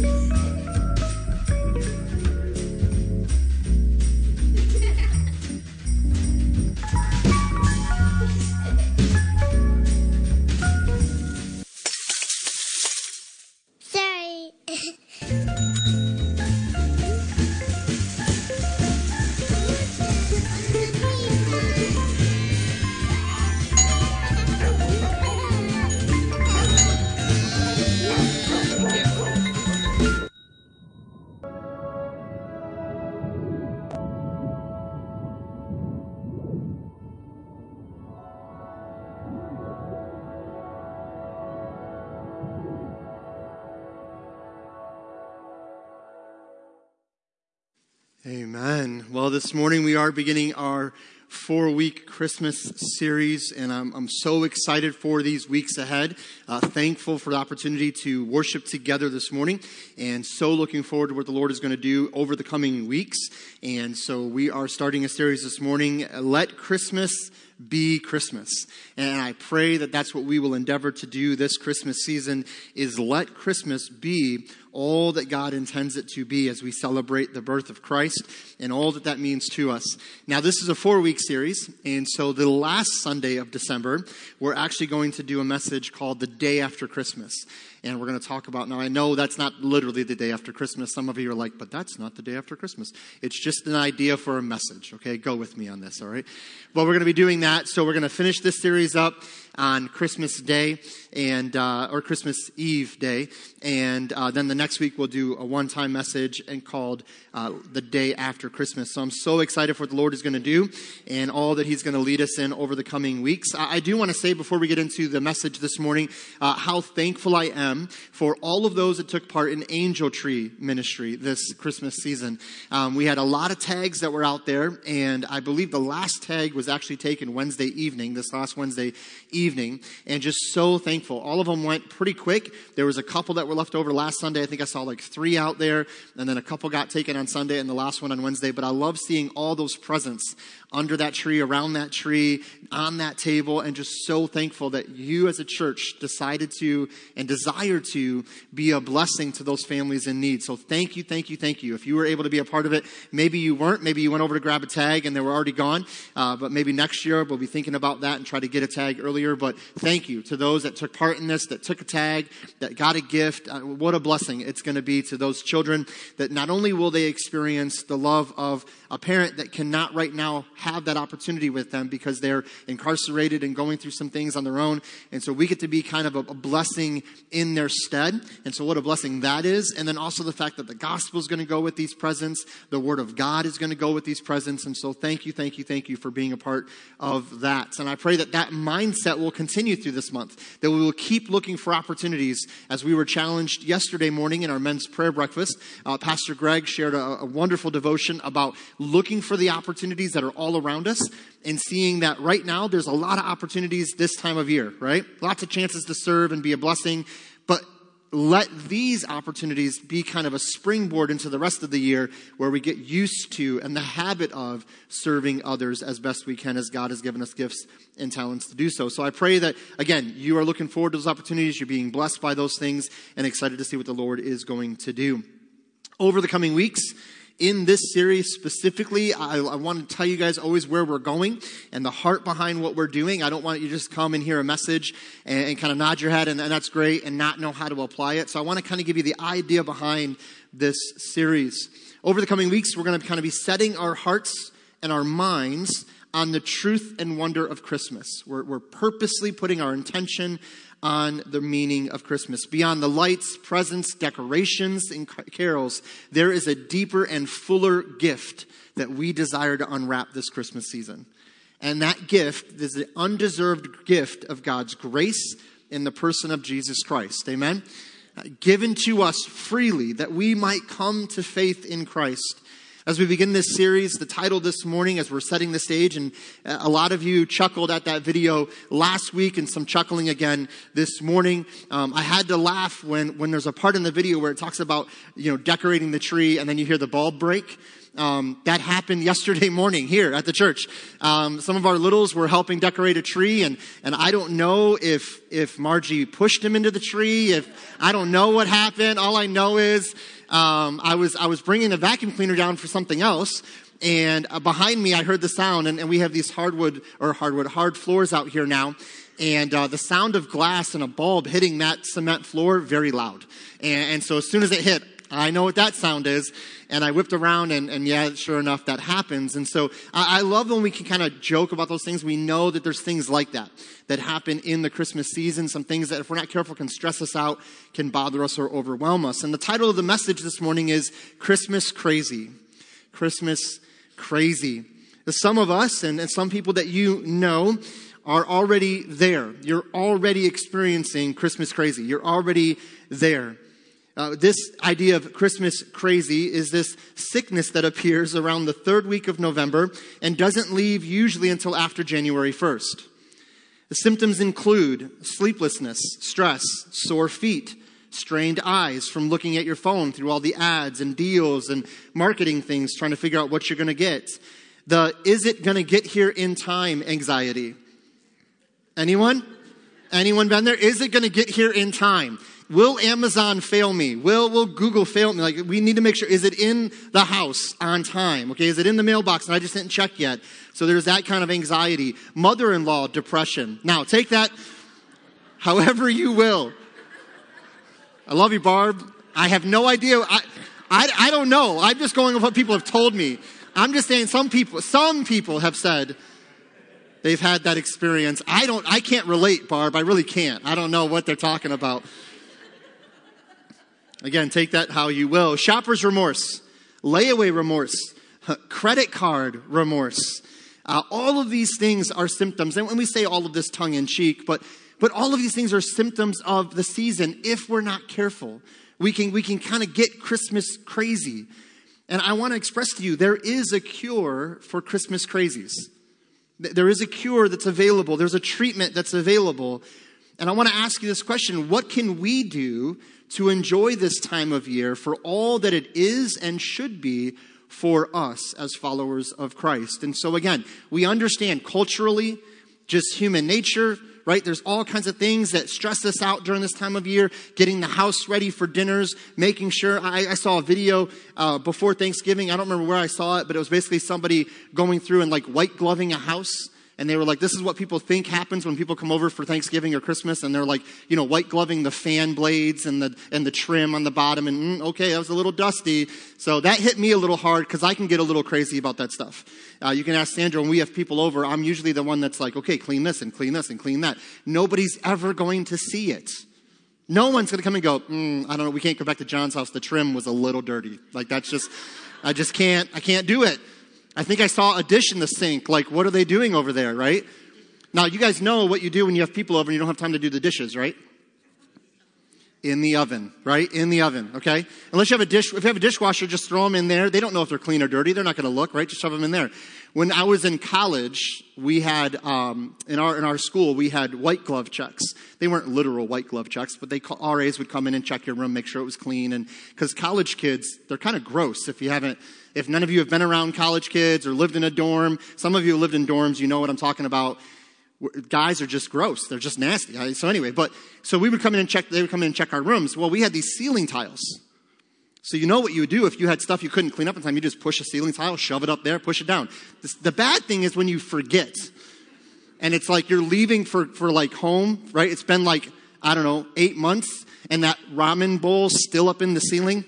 Sorry. Amen. Well, this morning we are beginning our four week Christmas series, and I'm, I'm so excited for these weeks ahead. Uh, thankful for the opportunity to worship together this morning, and so looking forward to what the Lord is going to do over the coming weeks. And so we are starting a series this morning Let Christmas be Christmas. And I pray that that's what we will endeavor to do this Christmas season is let Christmas be all that God intends it to be as we celebrate the birth of Christ and all that that means to us. Now, this is a four week series, and so the last Sunday of December, we're actually going to do a message called The Day After Christmas. And we're going to talk about, now I know that's not literally the day after Christmas. Some of you are like, but that's not the day after Christmas. It's just an idea for a message, okay? Go with me on this, all right? But we're going to be doing that. So we're going to finish this series up on Christmas Day and uh, or Christmas Eve Day, and uh, then the next week we'll do a one-time message and called uh, the day after Christmas. So I'm so excited for what the Lord is going to do and all that He's going to lead us in over the coming weeks. I, I do want to say before we get into the message this morning uh, how thankful I am for all of those that took part in Angel Tree Ministry this Christmas season. Um, we had a lot of tags that were out there, and I believe the last tag was actually taken Wednesday evening, this last Wednesday evening, and just so thankful. All of them went pretty quick. There was a couple that were left over last Sunday. I think I saw like three out there, and then a couple got taken on Sunday, and the last one on Wednesday. But I love seeing all those presents under that tree, around that tree, on that table, and just so thankful that you as a church decided to and desire to be a blessing to those families in need. So thank you, thank you, thank you. If you were able to be a part of it, maybe you weren't, maybe you went over to grab a tag and they were already gone, uh, but maybe next year we'll be thinking about that and try to get a tag earlier. But thank you to those that took part in this, that took a tag, that got a gift. Uh, what a blessing it's going to be to those children that not only will they experience the love of a parent that cannot right now have that opportunity with them because they're incarcerated and going through some things on their own. And so we get to be kind of a, a blessing in their stead. And so what a blessing that is. And then also the fact that the gospel is going to go with these presents. The word of God is going to go with these presents. And so thank you, thank you, thank you for being a part of that. And I pray that that mindset will continue through this month, that we will keep looking for opportunities as we were challenged yesterday morning in our men's prayer breakfast. Uh, Pastor Greg shared a, a wonderful devotion about looking for the opportunities that are all around us and seeing that right now there's a lot of opportunities this time of year, right? Lots of chances to serve and be a blessing, but let these opportunities be kind of a springboard into the rest of the year where we get used to and the habit of serving others as best we can as God has given us gifts and talents to do so. So I pray that, again, you are looking forward to those opportunities, you're being blessed by those things, and excited to see what the Lord is going to do. Over the coming weeks, in this series specifically, I, I, want to tell you guys always where we're going and the heart behind what we're doing. I don't want you to just come and hear a message and, and kind of nod your head and, and that's great and not know how to apply it. So I want to kind of give you the idea behind this series. Over the coming weeks, we're going to kind of be setting our hearts and our minds on the truth and wonder of Christmas. We're, we're purposely putting our intention on the meaning of Christmas. Beyond the lights, presents, decorations, and carols, there is a deeper and fuller gift that we desire to unwrap this Christmas season. And that gift is the undeserved gift of God's grace in the person of Jesus Christ. Amen? Uh, given to us freely that we might come to faith in Christ As we begin this series, the title this morning, as we're setting the stage, and a lot of you chuckled at that video last week and some chuckling again this morning. Um, I had to laugh when, when there's a part in the video where it talks about, you know, decorating the tree and then you hear the bulb break. Um, that happened yesterday morning here at the church. Um, some of our littles were helping decorate a tree, and and I don't know if if Margie pushed him into the tree. If I don't know what happened. All I know is um, I was I was bringing a vacuum cleaner down for something else, and uh, behind me I heard the sound, and, and, we have these hardwood or hardwood hard floors out here now, and uh, the sound of glass and a bulb hitting that cement floor very loud, and, and so as soon as it hit, I know what that sound is. And I whipped around and, and yeah, sure enough, that happens. And so I, I love when we can kind of joke about those things. We know that there's things like that that happen in the Christmas season. Some things that if we're not careful can stress us out, can bother us or overwhelm us. And the title of the message this morning is Christmas Crazy. Christmas Crazy. Some of us and, and some people that you know are already there. You're already experiencing Christmas crazy. You're already there. Uh, this idea of Christmas crazy is this sickness that appears around the third week of November and doesn't leave usually until after January 1st. The symptoms include sleeplessness, stress, sore feet, strained eyes from looking at your phone through all the ads and deals and marketing things, trying to figure out what you're going to get. The is it going to get here in time anxiety. Anyone? Anyone been there? Is it going to get here in time? Will Amazon fail me? Will, will Google fail me? Like, we need to make sure, is it in the house on time? Okay, is it in the mailbox and I just didn't check yet? So there's that kind of anxiety. Mother-in-law depression. Now, take that however you will. I love you, Barb. I have no idea. I, I, I don't know. I'm just going with what people have told me. I'm just saying some people, some people have said they've had that experience. I don't, I can't relate, Barb. I really can't. I don't know what they're talking about. Again, take that how you will. Shopper's remorse, layaway remorse, credit card remorse. Uh, all of these things are symptoms. And when we say all of this tongue in cheek, but, but all of these things are symptoms of the season if we're not careful. We can, we can kind of get Christmas crazy. And I want to express to you there is a cure for Christmas crazies. There is a cure that's available, there's a treatment that's available. And I want to ask you this question What can we do to enjoy this time of year for all that it is and should be for us as followers of Christ. And so again, we understand culturally, just human nature, right? There's all kinds of things that stress us out during this time of year, getting the house ready for dinners, making sure. I, I saw a video uh, before Thanksgiving. I don't remember where I saw it, but it was basically somebody going through and like white gloving a house and they were like, this is what people think happens when people come over for Thanksgiving or Christmas, and they're like, you know, white gloving the fan blades and the and the trim on the bottom, and mm, okay, that was a little dusty. So that hit me a little hard because I can get a little crazy about that stuff. Uh, you can ask Sandra when we have people over. I'm usually the one that's like, okay, clean this and clean this and clean that. Nobody's ever going to see it. No one's going to come and go, mm, I don't know, we can't go back to John's house. The trim was a little dirty. Like that's just, I just can't, I can't do it. I think I saw a dish in the sink. Like, what are they doing over there, right? Now, you guys know what you do when you have people over and you don't have time to do the dishes, right? In the oven, right? In the oven, okay? Unless you have a dish, if you have a dishwasher, just throw them in there. They don't know if they're clean or dirty. They're not going to look, right? Just shove them in there. When I was in college, we had, um, in our, in our school, we had white glove checks. They weren't literal white glove checks, but they, RAs would come in and check your room, make sure it was clean. And, cause college kids, they're kind of gross if you haven't, if none of you have been around college kids or lived in a dorm, some of you lived in dorms, you know what I'm talking about. Guys are just gross. They're just nasty. So anyway, but, so we would come in and check, they would come in and check our rooms. Well, we had these ceiling tiles. So you know what you would do if you had stuff you couldn't clean up in time. You just push a ceiling tile, shove it up there, push it down. the bad thing is when you forget. And it's like you're leaving for, for like home, right? It's been like, I don't know, eight months and that ramen bowl still up in the ceiling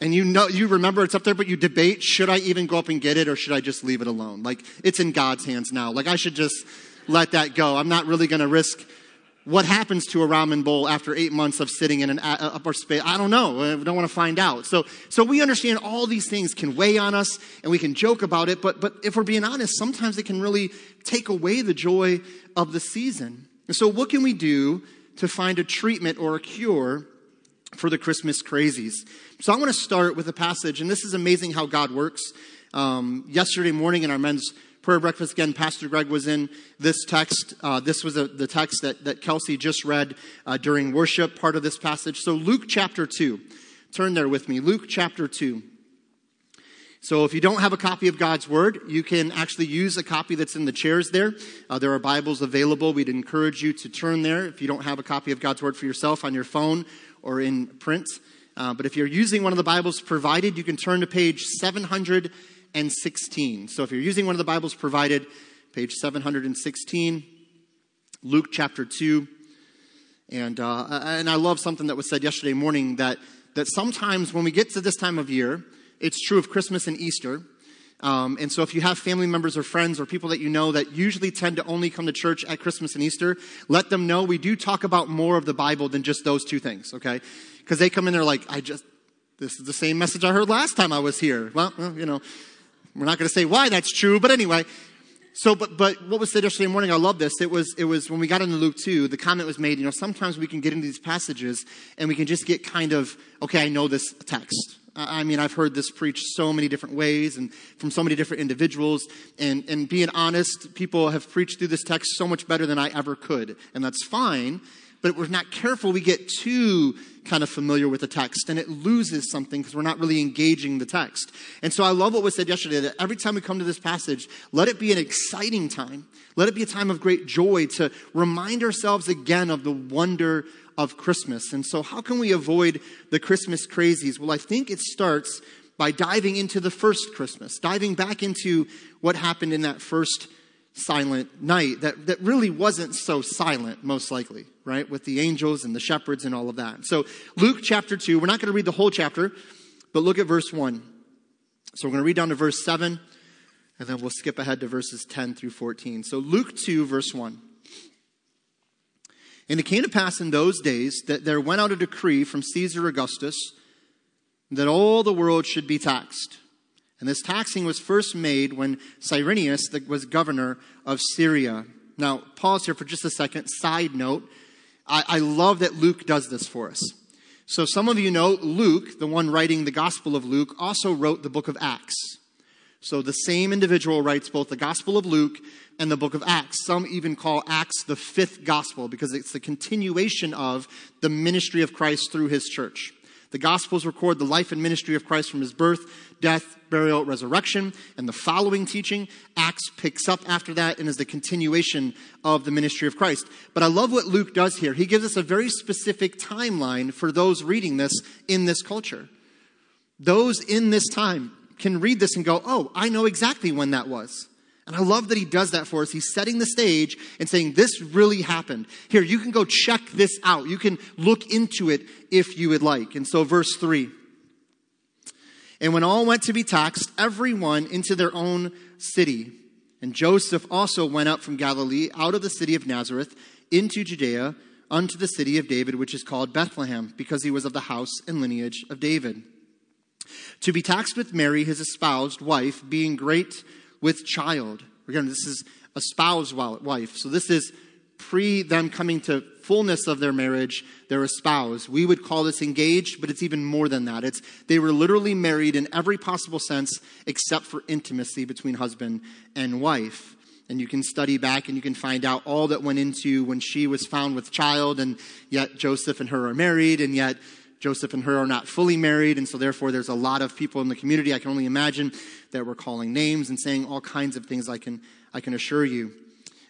and you know you remember it's up there but you debate should i even go up and get it or should i just leave it alone like it's in god's hands now like i should just let that go i'm not really going to risk what happens to a ramen bowl after eight months of sitting in an upper space i don't know i don't want to find out so so we understand all these things can weigh on us and we can joke about it but but if we're being honest sometimes it can really take away the joy of the season and so what can we do to find a treatment or a cure for the Christmas crazies. So I want to start with a passage, and this is amazing how God works. Um, yesterday morning in our men's prayer breakfast, again, Pastor Greg was in this text. Uh, this was a, the text that, that Kelsey just read uh, during worship, part of this passage. So Luke chapter 2. Turn there with me. Luke chapter 2. So if you don't have a copy of God's Word, you can actually use a copy that's in the chairs there. Uh, there are Bibles available. We'd encourage you to turn there if you don't have a copy of God's Word for yourself on your phone or in print. Uh, but if you're using one of the Bibles provided, you can turn to page 716. So if you're using one of the Bibles provided, page 716, Luke chapter 2. And, uh, and I love something that was said yesterday morning that, that sometimes when we get to this time of year, it's true of Christmas and Easter. Um, and so, if you have family members or friends or people that you know that usually tend to only come to church at Christmas and Easter, let them know we do talk about more of the Bible than just those two things, okay? Because they come in there like, I just, this is the same message I heard last time I was here. Well, well you know, we're not going to say why that's true, but anyway. So, but, but what was said yesterday morning, I love this. It was, it was when we got into Luke 2, the comment was made, you know, sometimes we can get into these passages and we can just get kind of, okay, I know this text. I mean, I've heard this preached so many different ways and from so many different individuals. And, and being honest, people have preached through this text so much better than I ever could. And that's fine. But if we're not careful, we get too kind of familiar with the text and it loses something because we're not really engaging the text. And so I love what was said yesterday that every time we come to this passage, let it be an exciting time. Let it be a time of great joy to remind ourselves again of the wonder of Christmas. And so, how can we avoid the Christmas crazies? Well, I think it starts by diving into the first Christmas, diving back into what happened in that first silent night that, that really wasn't so silent, most likely, right? With the angels and the shepherds and all of that. So, Luke chapter 2, we're not going to read the whole chapter, but look at verse 1. So, we're going to read down to verse 7, and then we'll skip ahead to verses 10 through 14. So, Luke 2, verse 1. And it came to pass in those days that there went out a decree from Caesar Augustus that all the world should be taxed. And this taxing was first made when Cyrenius was governor of Syria. Now, pause here for just a second. Side note I, I love that Luke does this for us. So, some of you know Luke, the one writing the Gospel of Luke, also wrote the book of Acts. So, the same individual writes both the Gospel of Luke and the book of Acts. Some even call Acts the fifth gospel because it's the continuation of the ministry of Christ through his church. The Gospels record the life and ministry of Christ from his birth, death, burial, resurrection, and the following teaching. Acts picks up after that and is the continuation of the ministry of Christ. But I love what Luke does here. He gives us a very specific timeline for those reading this in this culture. Those in this time can read this and go, oh, I know exactly when that was. And I love that he does that for us. He's setting the stage and saying, This really happened. Here, you can go check this out. You can look into it if you would like. And so, verse 3 And when all went to be taxed, everyone into their own city. And Joseph also went up from Galilee out of the city of Nazareth into Judea unto the city of David, which is called Bethlehem, because he was of the house and lineage of David. To be taxed with Mary, his espoused wife, being great with child. Again, this is a spouse wife. So this is pre them coming to fullness of their marriage, they're espoused. We would call this engaged, but it's even more than that. It's they were literally married in every possible sense except for intimacy between husband and wife. And you can study back and you can find out all that went into when she was found with child, and yet Joseph and her are married, and yet Joseph and her are not fully married, and so therefore there's a lot of people in the community I can only imagine that were calling names and saying all kinds of things I can, I can assure you.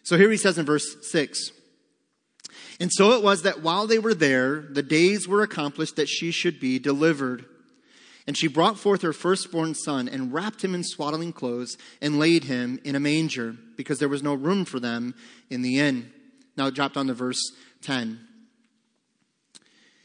So here he says in verse 6 And so it was that while they were there, the days were accomplished that she should be delivered. And she brought forth her firstborn son and wrapped him in swaddling clothes and laid him in a manger because there was no room for them in the inn. Now drop down to verse 10.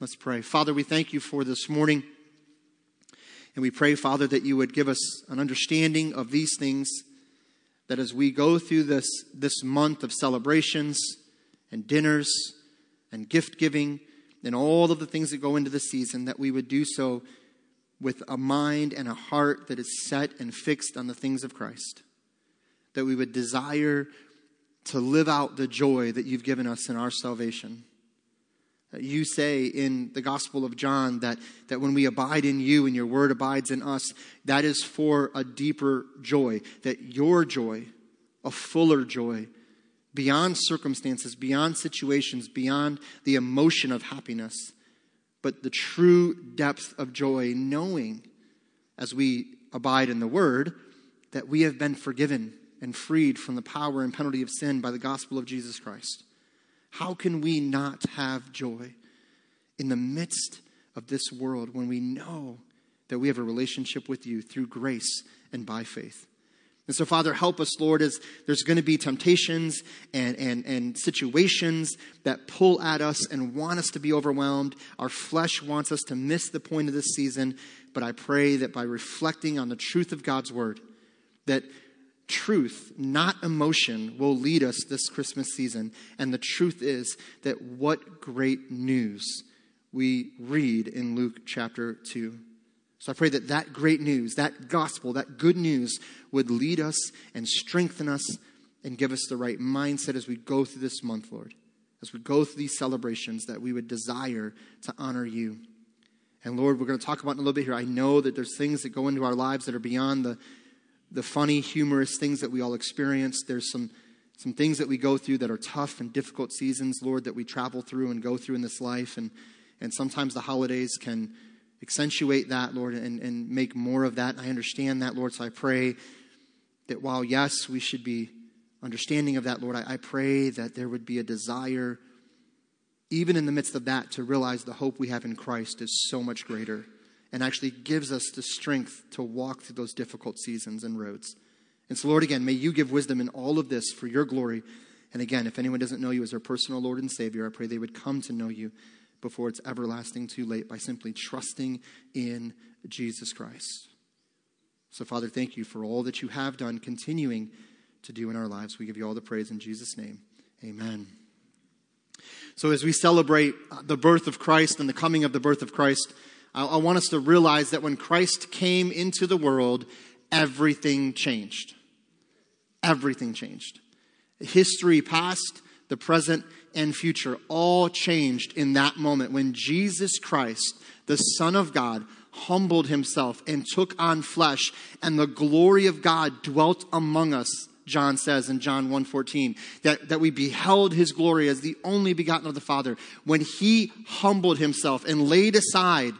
Let's pray. Father, we thank you for this morning. And we pray, Father, that you would give us an understanding of these things, that as we go through this, this month of celebrations and dinners and gift giving and all of the things that go into the season, that we would do so with a mind and a heart that is set and fixed on the things of Christ. That we would desire to live out the joy that you've given us in our salvation. You say in the Gospel of John that, that when we abide in you and your word abides in us, that is for a deeper joy, that your joy, a fuller joy, beyond circumstances, beyond situations, beyond the emotion of happiness, but the true depth of joy, knowing as we abide in the word that we have been forgiven and freed from the power and penalty of sin by the gospel of Jesus Christ. How can we not have joy in the midst of this world when we know that we have a relationship with you through grace and by faith? And so, Father, help us, Lord, as there's going to be temptations and, and, and situations that pull at us and want us to be overwhelmed. Our flesh wants us to miss the point of this season. But I pray that by reflecting on the truth of God's word, that truth, not emotion, will lead us this Christmas season. And the truth is that what great news we read in Luke chapter 2. So I pray that that great news, that gospel, that good news would lead us and strengthen us and give us the right mindset as we go through this month, Lord. As we go through these celebrations, that we would desire to honor you. And Lord, we're going to talk about in a little bit here. I know that there's things that go into our lives that are beyond the the funny, humorous things that we all experience. There's some, some things that we go through that are tough and difficult seasons, Lord, that we travel through and go through in this life. And, and sometimes the holidays can accentuate that, Lord, and, and make more of that. I understand that, Lord. So I pray that while, yes, we should be understanding of that, Lord, I, I pray that there would be a desire, even in the midst of that, to realize the hope we have in Christ is so much greater and actually gives us the strength to walk through those difficult seasons and roads. And so, Lord, again, may you give wisdom in all of this for your glory. And again, if anyone doesn't know you as their personal Lord and Savior, I pray they would come to know you before it's everlasting too late by simply trusting in Jesus Christ. So, Father, thank you for all that you have done, continuing to do in our lives. We give you all the praise in Jesus' name. Amen. So, as we celebrate the birth of Christ and the coming of the birth of Christ, I, want us to realize that when Christ came into the world, everything changed. Everything changed. History past, the present, and future all changed in that moment when Jesus Christ, the Son of God, humbled himself and took on flesh, and the glory of God dwelt among us. John says in John 1:14 that, that we beheld his glory as the only begotten of the Father when he humbled himself and laid aside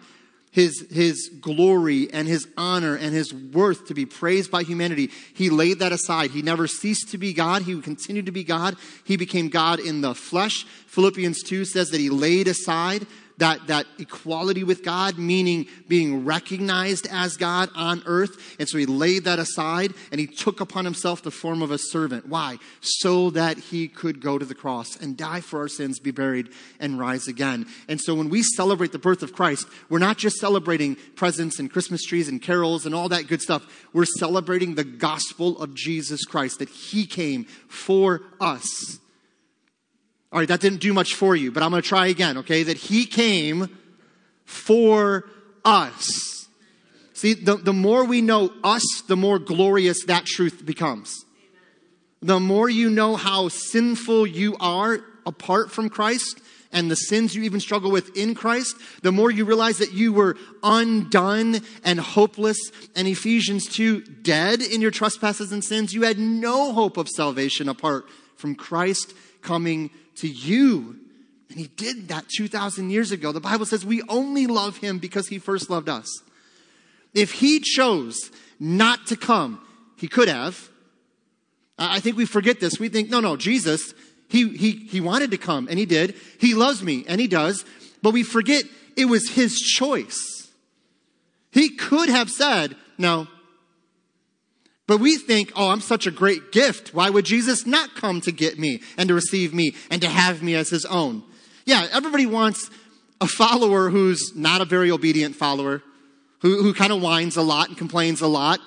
his, his glory and his honor and his worth to be praised by humanity. He laid that aside. He never ceased to be God. He continued to be God. He became God in the flesh. Philippians 2 says that he laid aside that, that equality with God, meaning being recognized as God on earth. And so he laid that aside and he took upon himself the form of a servant. Why? So that he could go to the cross and die for our sins, be buried, and rise again. And so when we celebrate the birth of Christ, we're not just celebrating presents and Christmas trees and carols and all that good stuff. We're celebrating the gospel of Jesus Christ, that he came for us all right, that didn't do much for you, but I'm going to try again, okay? That he came for us. See, the, the more we know us, the more glorious that truth becomes. The more you know how sinful you are apart from Christ and the sins you even struggle with in Christ, the more you realize that you were undone and hopeless. And Ephesians 2, dead in your trespasses and sins. You had no hope of salvation apart from Christ coming to you. And he did that 2,000 years ago. The Bible says we only love him because he first loved us. If he chose not to come, he could have. I think we forget this. We think, no, no, Jesus, he, he, he wanted to come and he did. He loves me and he does. But we forget it was his choice. He could have said, no, but we think, oh, I'm such a great gift. Why would Jesus not come to get me and to receive me and to have me as his own? Yeah, everybody wants a follower who's not a very obedient follower, who, who kind of whines a lot and complains a lot,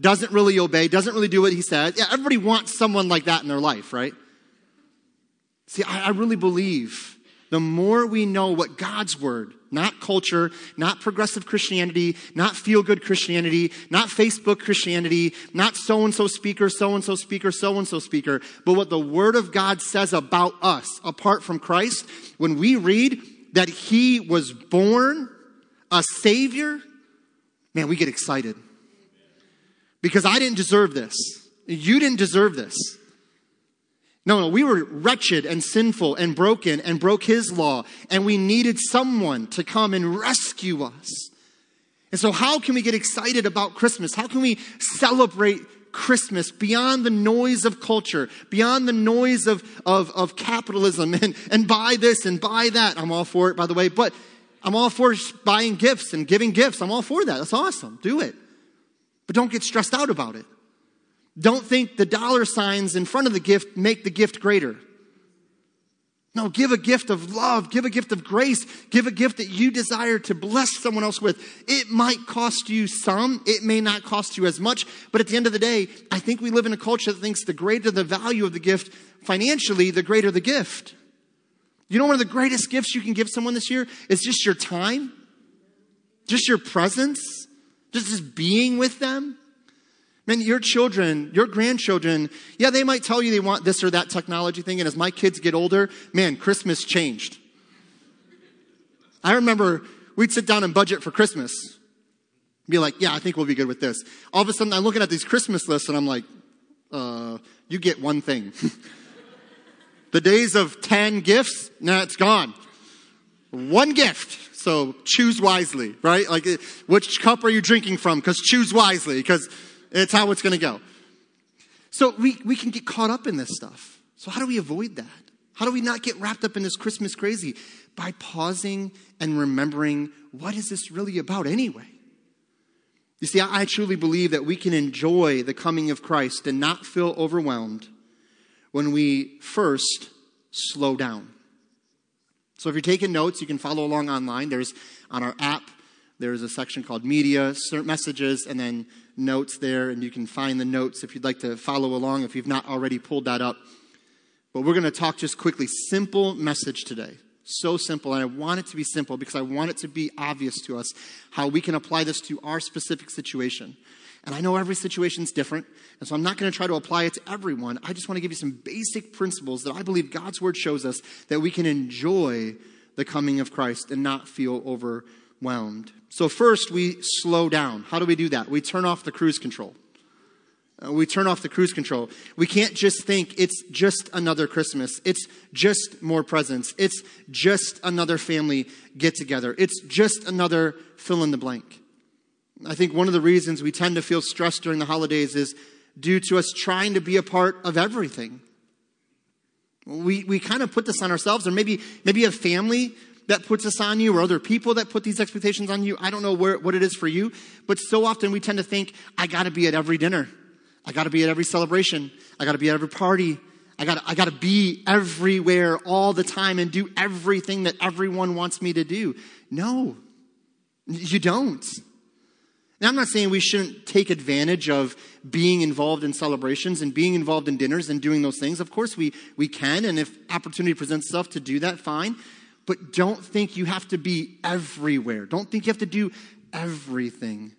doesn't really obey, doesn't really do what he says. Yeah, everybody wants someone like that in their life, right? See, I, I really believe the more we know what God's word, not culture, not progressive Christianity, not feel good Christianity, not Facebook Christianity, not so and so speaker, so and so speaker, so and so speaker, but what the word of God says about us apart from Christ, when we read that he was born a savior, man, we get excited. Because I didn't deserve this. You didn't deserve this. No, no, we were wretched and sinful and broken and broke his law, and we needed someone to come and rescue us. And so, how can we get excited about Christmas? How can we celebrate Christmas beyond the noise of culture, beyond the noise of, of, of capitalism and, and buy this and buy that? I'm all for it, by the way, but I'm all for buying gifts and giving gifts. I'm all for that. That's awesome. Do it. But don't get stressed out about it. Don't think the dollar signs in front of the gift make the gift greater. No, give a gift of love, give a gift of grace, give a gift that you desire to bless someone else with. It might cost you some, it may not cost you as much, but at the end of the day, I think we live in a culture that thinks the greater the value of the gift financially, the greater the gift. You know, one of the greatest gifts you can give someone this year is just your time, just your presence, just, just being with them. Man, your children, your grandchildren, yeah, they might tell you they want this or that technology thing. And as my kids get older, man, Christmas changed. I remember we'd sit down and budget for Christmas. Be like, yeah, I think we'll be good with this. All of a sudden, I'm looking at these Christmas lists and I'm like, uh, you get one thing. the days of 10 gifts, nah, it's gone. One gift. So choose wisely, right? Like, which cup are you drinking from? Because choose wisely, because it's how it's going to go. So we, we can get caught up in this stuff. So, how do we avoid that? How do we not get wrapped up in this Christmas crazy? By pausing and remembering what is this really about anyway? You see, I, truly believe that we can enjoy the coming of Christ and not feel overwhelmed when we first slow down. So if you're taking notes, you can follow along online. There's on our app, there's a section called media, messages, and then notes there, and you can find the notes if you'd like to follow along if you've not already pulled that up. But we're going to talk just quickly. Simple message today. So simple. And I want it to be simple because I want it to be obvious to us how we can apply this to our specific situation. And I know every situation is different, and so I'm not going to try to apply it to everyone. I just want to give you some basic principles that I believe God's Word shows us that we can enjoy the coming of Christ and not feel overwhelmed. So, first, we slow down. How do we do that? We turn off the cruise control. Uh, we turn off the cruise control. We can't just think it's just another Christmas. It's just more presents. It's just another family get together. It's just another fill in the blank. I think one of the reasons we tend to feel stressed during the holidays is due to us trying to be a part of everything. We, we kind of put this on ourselves, or maybe, maybe a family that puts this on you or other people that put these expectations on you. I don't know where, what it is for you, but so often we tend to think, I gotta be at every dinner. I gotta be at every celebration. I gotta be at every party. I gotta, I gotta be everywhere all the time and do everything that everyone wants me to do. No, you don't. Now, I'm not saying we shouldn't take advantage of being involved in celebrations and being involved in dinners and doing those things. Of course, we, we can, and if opportunity presents itself to do that, fine. But don't think you have to be everywhere. Don't think you have to do everything.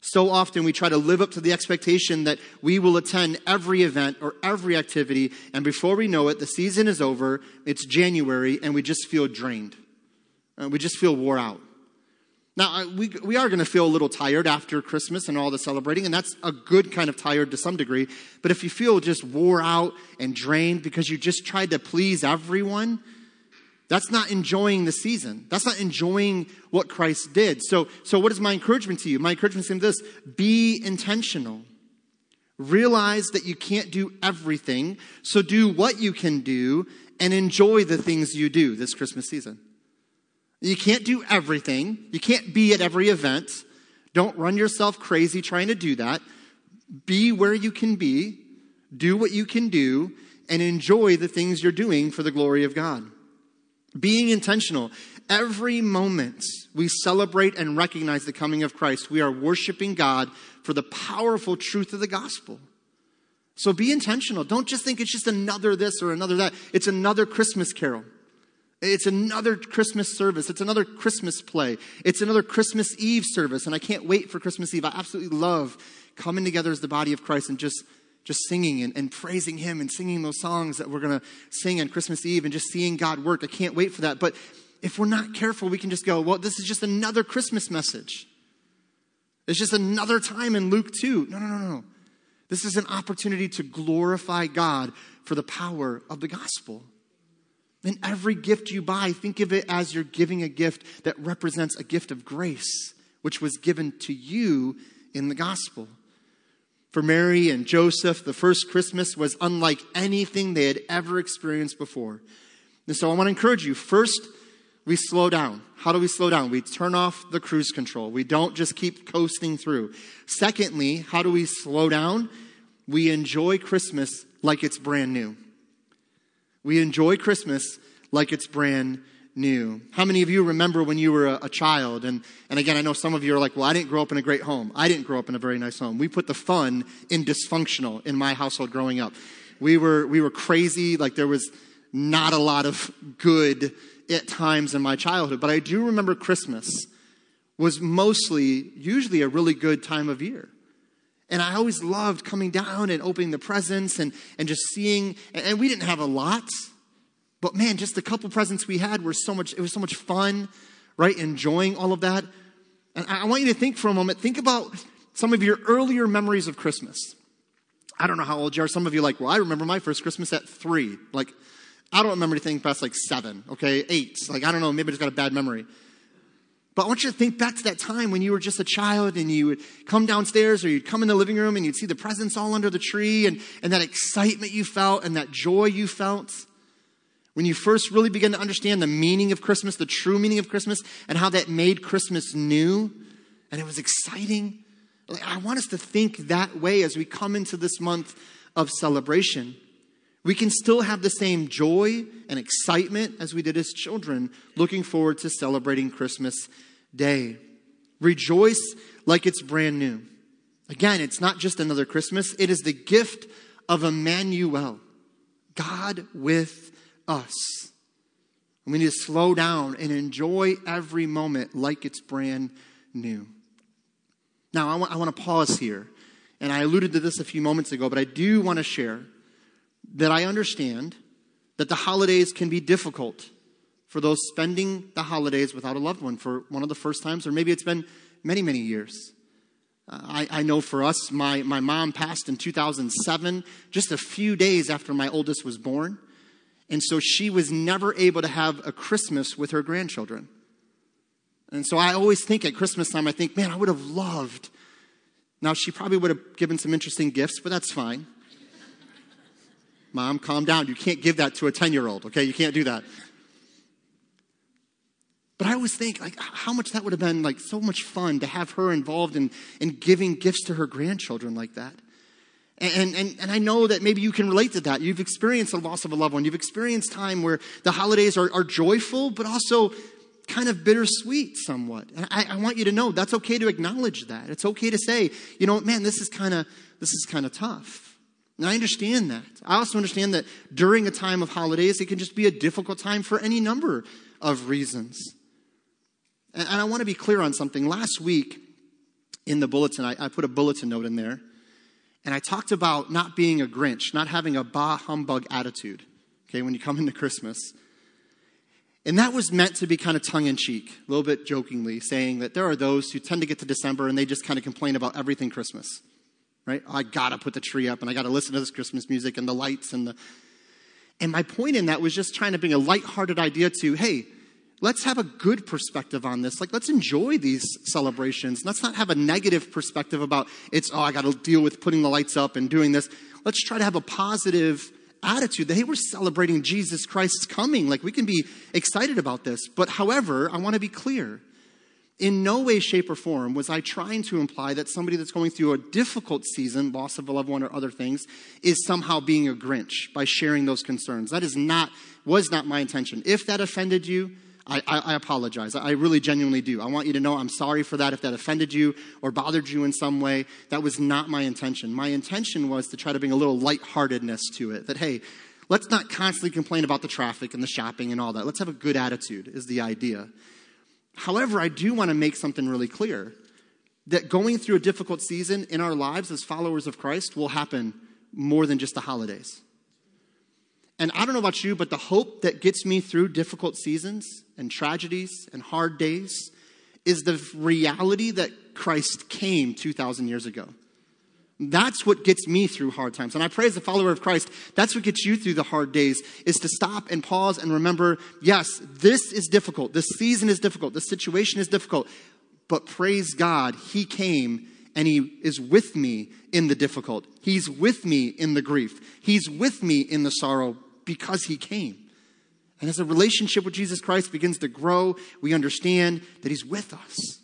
So often we try to live up to the expectation that we will attend every event or every activity, and before we know it, the season is over, it's January, and we just feel drained. Uh, we just feel wore out. Now, uh, we, we are going to feel a little tired after Christmas and all the celebrating, and that's a good kind of tired to some degree. But if you feel just wore out and drained because you just tried to please everyone, that's not enjoying the season. That's not enjoying what Christ did. So, so what is my encouragement to you? My encouragement is this be intentional. Realize that you can't do everything, so do what you can do and enjoy the things you do this Christmas season. You can't do everything, you can't be at every event. Don't run yourself crazy trying to do that. Be where you can be, do what you can do, and enjoy the things you're doing for the glory of God. Being intentional. Every moment we celebrate and recognize the coming of Christ, we are worshiping God for the powerful truth of the gospel. So be intentional. Don't just think it's just another this or another that. It's another Christmas carol. It's another Christmas service. It's another Christmas play. It's another Christmas Eve service. And I can't wait for Christmas Eve. I absolutely love coming together as the body of Christ and just, just singing and, and praising Him and singing those songs that we're going to sing on Christmas Eve and just seeing God work. I can't wait for that. But if we're not careful, we can just go, well, this is just another Christmas message. It's just another time in Luke 2. No, no, no, no. This is an opportunity to glorify God for the power of the gospel. And every gift you buy, think of it as you're giving a gift that represents a gift of grace, which was given to you in the gospel. For Mary and Joseph, the first Christmas was unlike anything they had ever experienced before. And so I want to encourage you first, we slow down. How do we slow down? We turn off the cruise control. We don't just keep coasting through. Secondly, how do we slow down? We enjoy Christmas like it's brand new. We enjoy Christmas like it's brand new. How many of you remember when you were a, a, child? And, and again, I know some of you are like, well, I didn't grow up in a great home. I didn't grow up in a very nice home. We put the fun in dysfunctional in my household growing up. We were, we were crazy. Like there was not a lot of good at times in my childhood, but I do remember Christmas was mostly, usually a really good time of year. And I always loved coming down and opening the presents and, and just seeing, and we didn't have a lot, but man, just the couple presents we had were so much, it was so much fun, right? Enjoying all of that. And I want you to think for a moment, think about some of your earlier memories of Christmas. I don't know how old you are. Some of you like, well, I remember my first Christmas at three. Like, I don't remember anything past like seven, okay, eight. Like, I don't know, maybe I just got a bad memory. But I want you to think back to that time when you were just a child and you would come downstairs or you'd come in the living room and you'd see the presents all under the tree and, and that excitement you felt and that joy you felt. When you first really begin to understand the meaning of Christmas, the true meaning of Christmas, and how that made Christmas new and it was exciting. I want us to think that way as we come into this month of celebration we can still have the same joy and excitement as we did as children, looking forward to celebrating Christmas Day. Rejoice like it's brand new. Again, it's not just another Christmas, it is the gift of Emmanuel, God with us. And we need to slow down and enjoy every moment like it's brand new. Now, I want, I want to pause here. And I alluded to this a few moments ago, but I do want to share that I understand that the holidays can be difficult for those spending the holidays without a loved one for one of the first times, or maybe it's been many, many years. I, I, know for us, my, my mom passed in 2007, just a few days after my oldest was born. And so she was never able to have a Christmas with her grandchildren. And so I always think at Christmas time, I think, man, I would have loved. Now, she probably would have given some interesting gifts, but that's fine. Mom, calm down. You can't give that to a 10 year old, okay? You can't do that. But I always think, like, how much that would have been, like, so much fun to have her involved in, in giving gifts to her grandchildren like that. And, and, and I know that maybe you can relate to that. You've experienced the loss of a loved one. You've experienced time where the holidays are, are joyful, but also kind of bittersweet somewhat. And I, I want you to know that's okay to acknowledge that. It's okay to say, you know, man, this is kind of, this is kind of tough. And I understand that. I also understand that during a time of holidays, it can just be a difficult time for any number of reasons. And, I want to be clear on something. Last week in the bulletin, I, I put a bulletin note in there, and I talked about not being a Grinch, not having a bah humbug attitude, okay, when you come into Christmas. And that was meant to be kind of tongue in cheek, a little bit jokingly, saying that there are those who tend to get to December and they just kind of complain about everything Christmas right? I gotta put the tree up and I gotta listen to this Christmas music and the lights and the. And my point in that was just trying to bring a lighthearted idea to, hey, let's have a good perspective on this. Like, let's enjoy these celebrations. Let's not have a negative perspective about it's, oh, I got to deal with putting the lights up and doing this. Let's try to have a positive attitude that, hey, we're celebrating Jesus Christ's coming. Like, we can be excited about this. But, however, I want to be clear in no way, shape, or form was I trying to imply that somebody that's going through a difficult season, loss of a loved one or other things, is somehow being a Grinch by sharing those concerns. That is not, was not my intention. If that offended you, I, I, I, apologize. I really genuinely do. I want you to know I'm sorry for that if that offended you or bothered you in some way. That was not my intention. My intention was to try to bring a little lightheartedness to it. That, hey, let's not constantly complain about the traffic and the shopping and all that. Let's have a good attitude, is the idea. However, I do want to make something really clear that going through a difficult season in our lives as followers of Christ will happen more than just the holidays. And I don't know about you, but the hope that gets me through difficult seasons and tragedies and hard days is the reality that Christ came 2,000 years ago. That's what gets me through hard times. And I pray as a follower of Christ, that's what gets you through the hard days, is to stop and pause and remember, yes, this is difficult. This season is difficult. This situation is difficult. But praise God, He came and He is with me in the difficult. He's with me in the grief. He's with me in the sorrow because he came. And as a relationship with Jesus Christ begins to grow, we understand that he's with us.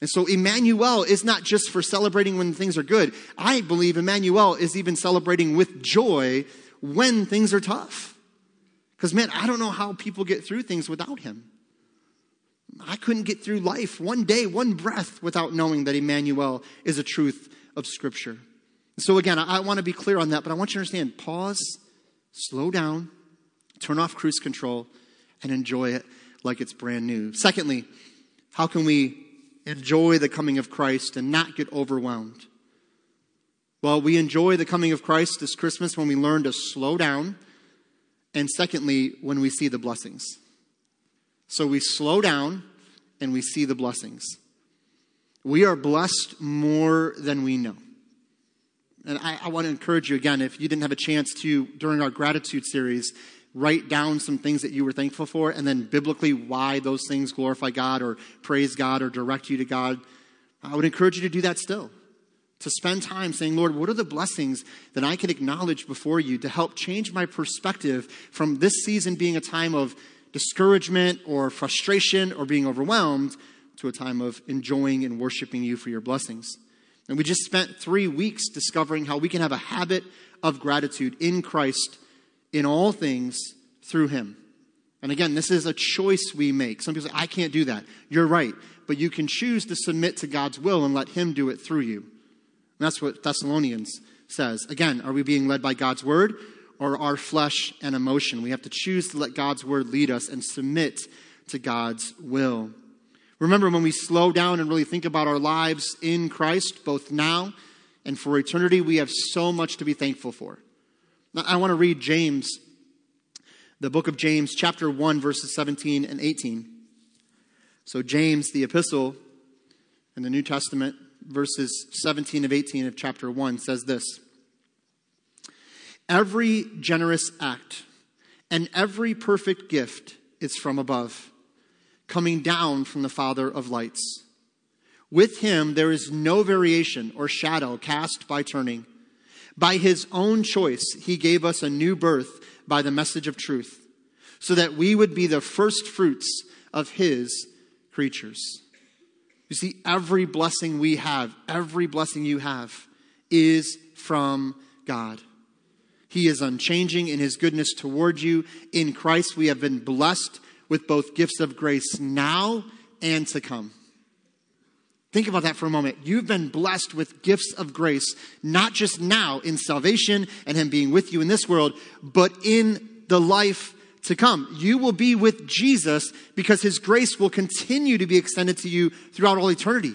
And so Emmanuel is not just for celebrating when things are good. I believe Emmanuel is even celebrating with joy when things are tough. Because, man, I don't know how people get through things without him. I couldn't get through life one day, one breath, without knowing that Emmanuel is a truth of Scripture. So, again, I, I want to be clear on that, but I want you to understand pause slow down, turn off cruise control, and enjoy it like it's brand new. Secondly, how can we enjoy the coming of Christ and not get overwhelmed? Well, we enjoy the coming of Christ this Christmas when we learn to slow down, and secondly, when we see the blessings. So we slow down and we see the blessings. We are blessed more than we know. And I, I want to encourage you again, if you didn't have a chance to, during our gratitude series, write down some things that you were thankful for and then biblically why those things glorify God or praise God or direct you to God. I would encourage you to do that still. To spend time saying, Lord, what are the blessings that I can acknowledge before you to help change my perspective from this season being a time of discouragement or frustration or being overwhelmed to a time of enjoying and worshiping you for your blessings? And we just spent three weeks discovering how we can have a habit of gratitude in Christ in all things through Him. And again, this is a choice we make. Some people say, I can't do that. You're right. But you can choose to submit to God's will and let Him do it through you. And that's what Thessalonians says. Again, are we being led by God's word or our flesh and emotion? We have to choose to let God's word lead us and submit to God's will. Remember, when we slow down and really think about our lives in Christ, both now and for eternity, we have so much to be thankful for. Now, I want to read James, the book of James, chapter 1, verses 17 and 18. So, James, the epistle in the New Testament, verses 17 of 18 of chapter 1 says this Every generous act and every perfect gift is from above coming down from the Father of lights. With him there is no variation or shadow cast by turning. By his own choice, he gave us a new birth by the message of truth, so that we would be the first fruits of his creatures. You see, every blessing we have, every blessing you have, is from God. He is unchanging in his goodness toward you. In Christ, we have been blessed with both gifts of grace now and to come. Think about that for a moment. You've been blessed with gifts of grace, not just now in salvation and Him being with you in this world, but in the life to come. You will be with Jesus because His grace will continue to be extended to you throughout all eternity.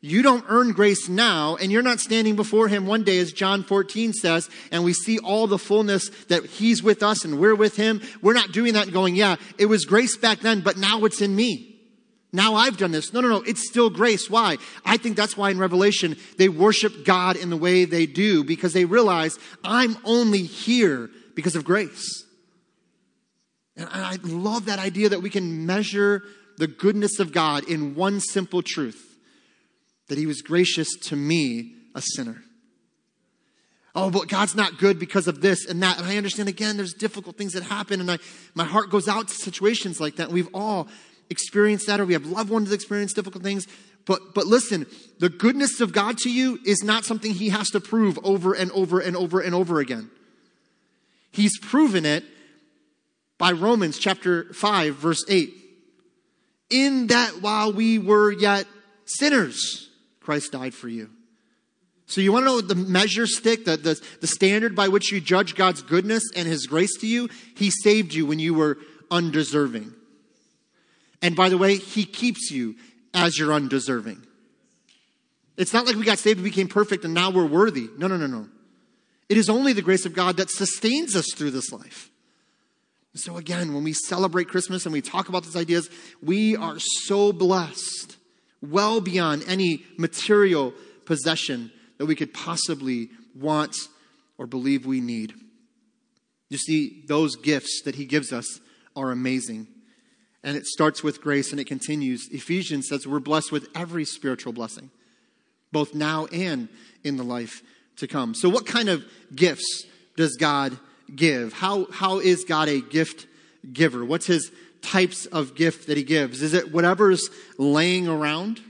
You don't earn grace now, and you're not standing before Him one day, as John 14 says, and we see all the fullness that He's with us and we're with Him. We're not doing that and going, yeah, it was grace back then, but now it's in me. Now I've done this. No, no, no. It's still grace. Why? I think that's why in Revelation they worship God in the way they do because they realize I'm only here because of grace. And I love that idea that we can measure the goodness of God in one simple truth that he was gracious to me, a sinner. Oh, but God's not good because of this and that. And I understand again, there's difficult things that happen, and I, my heart goes out to situations like that. We've all experienced that, or we have loved ones that experience difficult things. But, but listen, the goodness of God to you is not something he has to prove over and over and over and over again. He's proven it by Romans chapter 5, verse 8. In that while we were yet sinners, Christ died for you. So you want to know the measure stick, the, the, the standard by which you judge God's goodness and his grace to you? He saved you when you were undeserving. And by the way, he keeps you as you're undeserving. It's not like we got saved and became perfect and now we're worthy. No, no, no, no. It is only the grace of God that sustains us through this life. So again, when we celebrate Christmas and we talk about these ideas, we are so blessed, well beyond any material possession that we could possibly want or believe we need. You see, those gifts that he gives us are amazing. And it starts with grace and it continues. Ephesians says we're blessed with every spiritual blessing, both now and in the life to come. So, what kind of gifts does God give? How, how is God a gift giver? What's his types of gift that he gives? Is it whatever's laying around?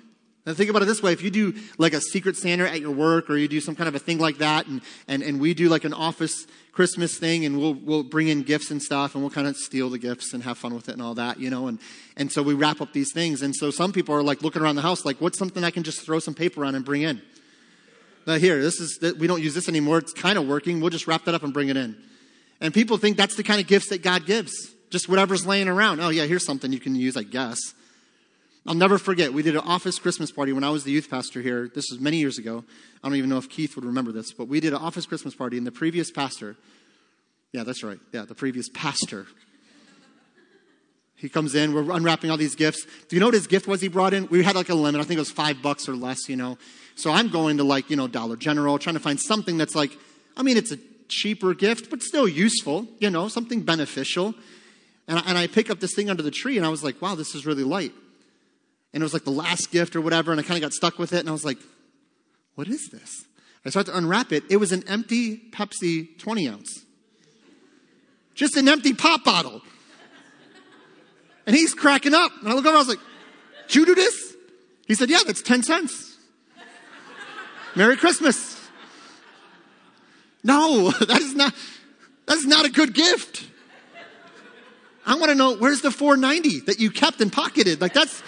And think about it this way. If you do like a secret Santa at your work or you do some kind of a thing like that and, and, and we do like an office Christmas thing and we'll, we'll bring in gifts and stuff and we'll kind of steal the gifts and have fun with it and all that, you know, and, and so we wrap up these things. And so some people are like looking around the house like, what's something I can just throw some paper on and bring in? Now here, this is, we don't use this anymore. It's kind of working. We'll just wrap that up and bring it in. And people think that's the kind of gifts that God gives. Just whatever's laying around. Oh yeah, here's something you can use, I guess. I'll never forget, we did an office Christmas party when I was the youth pastor here. This was many years ago. I don't even know if Keith would remember this, but we did an office Christmas party, and the previous pastor, yeah, that's right, yeah, the previous pastor, he comes in, we're unwrapping all these gifts. Do you know what his gift was he brought in? We had like a limit, I think it was five bucks or less, you know. So I'm going to like, you know, Dollar General, trying to find something that's like, I mean, it's a cheaper gift, but still useful, you know, something beneficial. And I, and I pick up this thing under the tree, and I was like, wow, this is really light and it was like the last gift or whatever, and I kind of got stuck with it, and I was like, what is this? I started to unwrap it. It was an empty Pepsi 20 ounce. Just an empty pop bottle. And he's cracking up. And I look over, I was like, Did you do this? He said, Yeah, that's 10 cents. Merry Christmas. No, that is not, that's not a good gift. I want to know where's the 490 that you kept and pocketed? Like that's,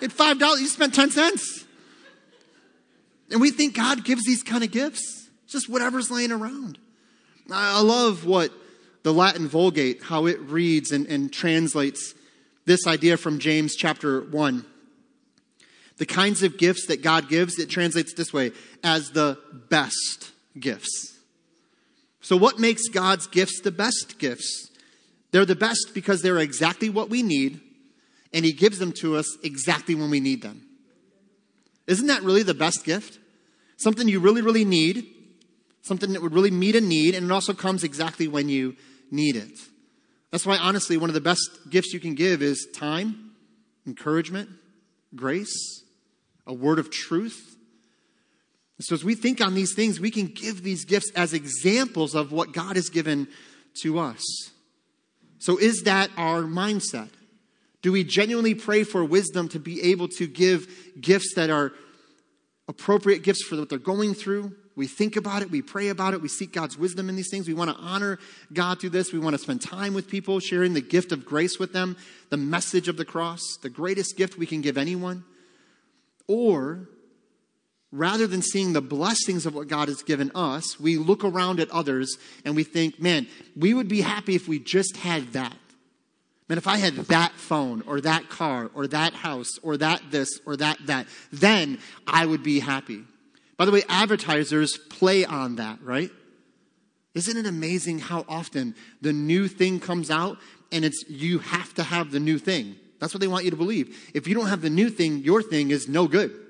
at five dollars, you spent ten cents. And we think God gives these kind of gifts. Just whatever's laying around. I love what the Latin Vulgate, how it reads and, and translates this idea from James chapter 1. The kinds of gifts that God gives, it translates this way as the best gifts. So, what makes God's gifts the best gifts? They're the best because they're exactly what we need and He gives them to us exactly when we need them. Isn't that really the best gift? Something you really, really need, something that would really meet a need, and it also comes exactly when you need it. That's why, honestly, one of the best gifts you can give is time, encouragement, grace, a word of truth. So, as we think on these things, we can give these gifts as examples of what God has given to us. So, is that our mindset? Do we genuinely pray for wisdom to be able to give gifts that are appropriate gifts for what they're going through? We think about it, we pray about it, we seek God's wisdom in these things. We want to honor God through this. We want to spend time with people, sharing the gift of grace with them, the message of the cross, the greatest gift we can give anyone. Or rather than seeing the blessings of what God has given us, we look around at others and we think, man, we would be happy if we just had that. Man, if I had that phone or that car or that house or that this or that that, then I would be happy. By the way, advertisers play on that, right? Isn't it amazing how often the new thing comes out and it's you have to have the new thing? That's what they want you to believe. If you don't have the new thing, your thing is no good.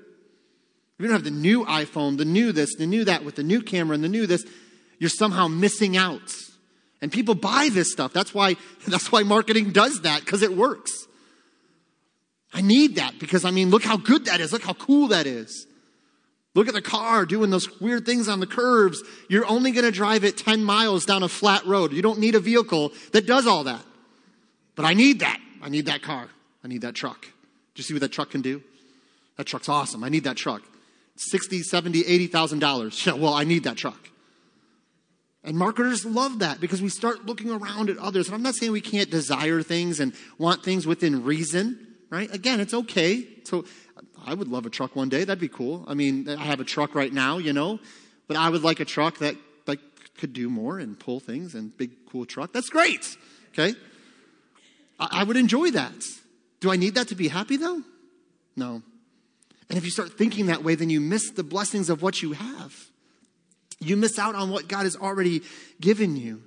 You don't have the new iPhone, the new this, the new that with the new camera and the new this, you're somehow missing out. And people buy this stuff. That's why, that's why marketing does that, because it works. I need that because, I mean, look how good that is. Look how cool that is. Look at the car doing those weird things on the curves. You're only going to drive it 10 miles down a flat road. You don't need a vehicle that does all that. But I need that. I need that car. I need that truck. Do you see what that truck can do? That truck's awesome. I need that truck. 60, 70, 80,000 dollars. Yeah, well, I need that truck. And marketers love that because we start looking around at others. And I'm not saying we can't desire things and want things within reason, right? Again, it's okay. So I would love a truck one day. That'd be cool. I mean, I have a truck right now, you know, but I would like a truck that like could do more and pull things and big cool truck. That's great. Okay. I, I would enjoy that. Do I need that to be happy though? No. And if you start thinking that way, then you miss the blessings of what you have. You miss out on what God has already given you.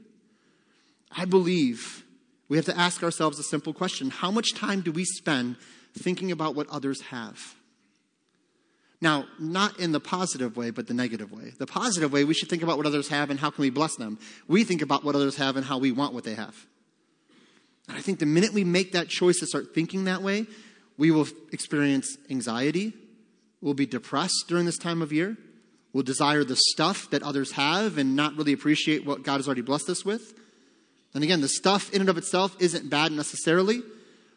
I believe we have to ask ourselves a simple question How much time do we spend thinking about what others have? Now, not in the positive way, but the negative way. The positive way, we should think about what others have and how can we bless them. We think about what others have and how we want what they have. And I think the minute we make that choice to start thinking that way, we will experience anxiety, we'll be depressed during this time of year, we'll desire the stuff that others have and not really appreciate what God has already blessed us with. And again, the stuff in and of itself isn't bad necessarily,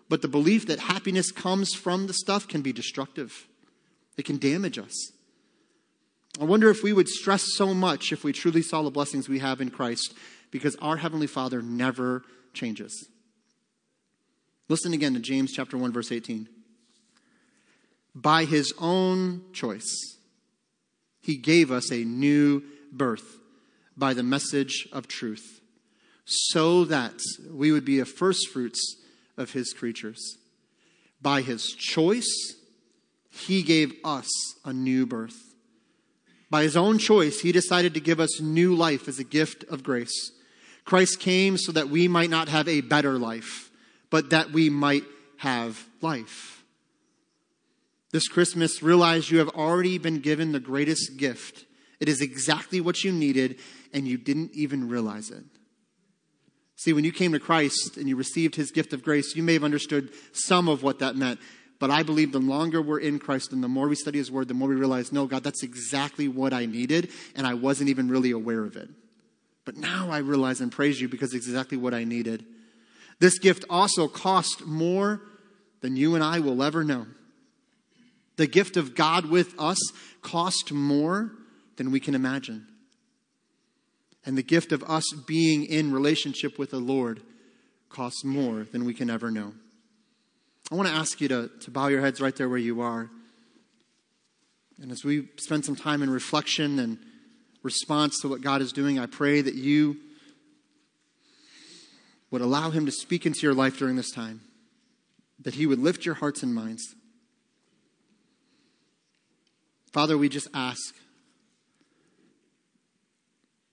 but the belief that happiness comes from the stuff can be destructive. It can damage us. I wonder if we would stress so much if we truly saw the blessings we have in Christ because our Heavenly Father never changes. Listen again to James chapter 1 verse 18. By his own choice he gave us a new birth by the message of truth so that we would be a firstfruits of his creatures. By his choice he gave us a new birth. By his own choice, he decided to give us new life as a gift of grace. Christ came so that we might not have a better life, but that we might have life. This Christmas, realize you have already been given the greatest gift. It is exactly what you needed, and you didn't even realize it. See, when you came to Christ and you received his gift of grace, you may have understood some of what that meant. But I believe the longer we're in Christ and the more we study His Word, the more we realize, no, God, that's exactly what I needed, and I wasn't even really aware of it. But now I realize and praise you because it's exactly what I needed. This gift also cost more than you and I will ever know. The gift of God with us cost more than we can imagine. And the gift of us being in relationship with the Lord costs more than we can ever know. I want to ask you to, to bow your heads right there where you are. And as we spend some time in reflection and response to what God is doing, I pray that you would allow Him to speak into your life during this time, that He would lift your hearts and minds. Father, we just ask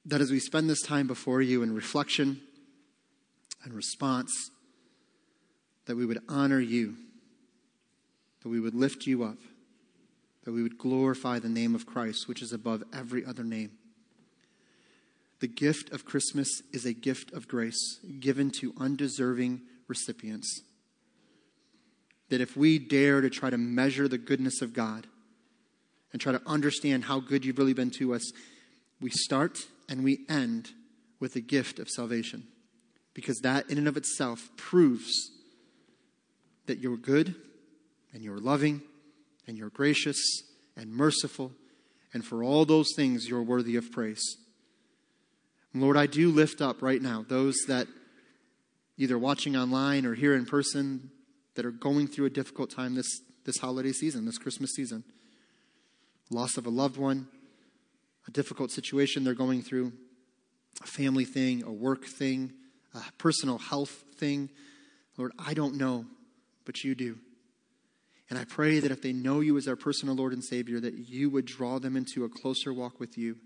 that as we spend this time before you in reflection and response, that we would honor you, that we would lift you up, that we would glorify the name of Christ, which is above every other name. The gift of Christmas is a gift of grace given to undeserving recipients. That if we dare to try to measure the goodness of God and try to understand how good you've really been to us, we start and we end with the gift of salvation. Because that, in and of itself, proves that you're good and you're loving and you're gracious and merciful, and for all those things you're worthy of praise. Lord, I do lift up right now those that either watching online or here in person that are going through a difficult time this, this holiday season, this Christmas season. Loss of a loved one, a difficult situation they're going through, a family thing, a work thing, a personal health thing. Lord, I don't know but you do. And I pray that if they know you as our personal Lord and Savior, that you would draw them into a closer walk with you.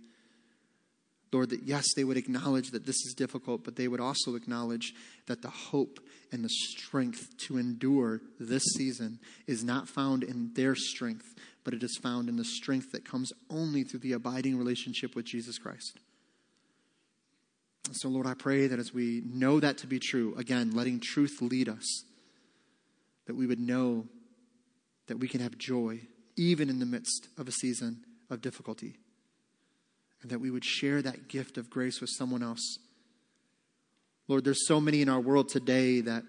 Lord, that yes, they would acknowledge that this is difficult, but they would also acknowledge that the hope and the strength to endure this season is not found in their strength, but it is found in the strength that comes only through the abiding relationship with Jesus Christ. So, Lord, I pray that as we know that to be true, again, letting truth lead us that we would know that we can have joy even in the midst of a season of difficulty, and that we would share that gift of grace with someone else. Lord, there's so many in our world today that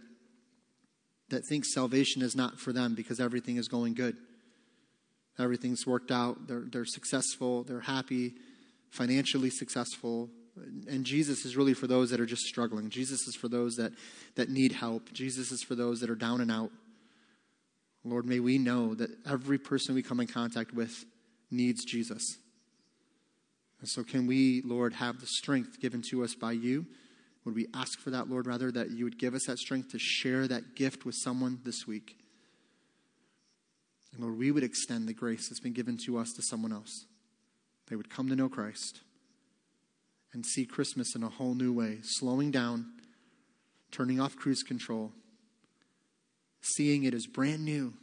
that think salvation is not for them because everything is going good. Everything's worked out. They're, they're successful. They're happy, financially successful, And Jesus is really for those that are just struggling. Jesus is for those that, that need help. Jesus is for those that are down and out. Lord, may we know that every person we come in contact with needs Jesus. And so, can we, Lord, have the strength given to us by you? Would we ask for that, Lord, rather, that you would give us that strength to share that gift with someone this week? And Lord, we would extend the grace that's been given to us to someone else. They would come to know Christ and see Christmas in a whole new way, slowing down, turning off cruise control, seeing it as brand new,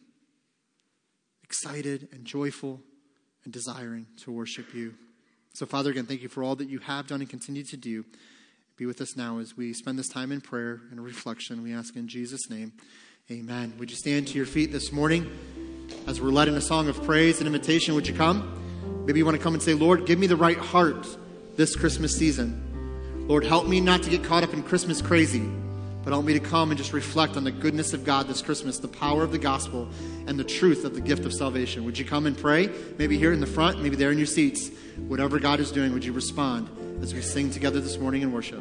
excited and joyful, and desiring to worship you. So, Father, again, thank you for all that you have done and continue to do. Be with us now as we spend this time in prayer and reflection. We ask in Jesus' name, amen. Would you stand to your feet this morning as we're led in a song of praise and invitation? Would you come? Maybe you want to come and say, Lord, give me the right heart this Christmas season. Lord, help me not to get caught up in Christmas crazy, but help me to come and just reflect on the goodness of God this Christmas, the power of the gospel, and the truth of the gift of salvation. Would you come and pray? Maybe here in the front, maybe there in your seats. Whatever God is doing, would you respond as we sing together this morning in worship?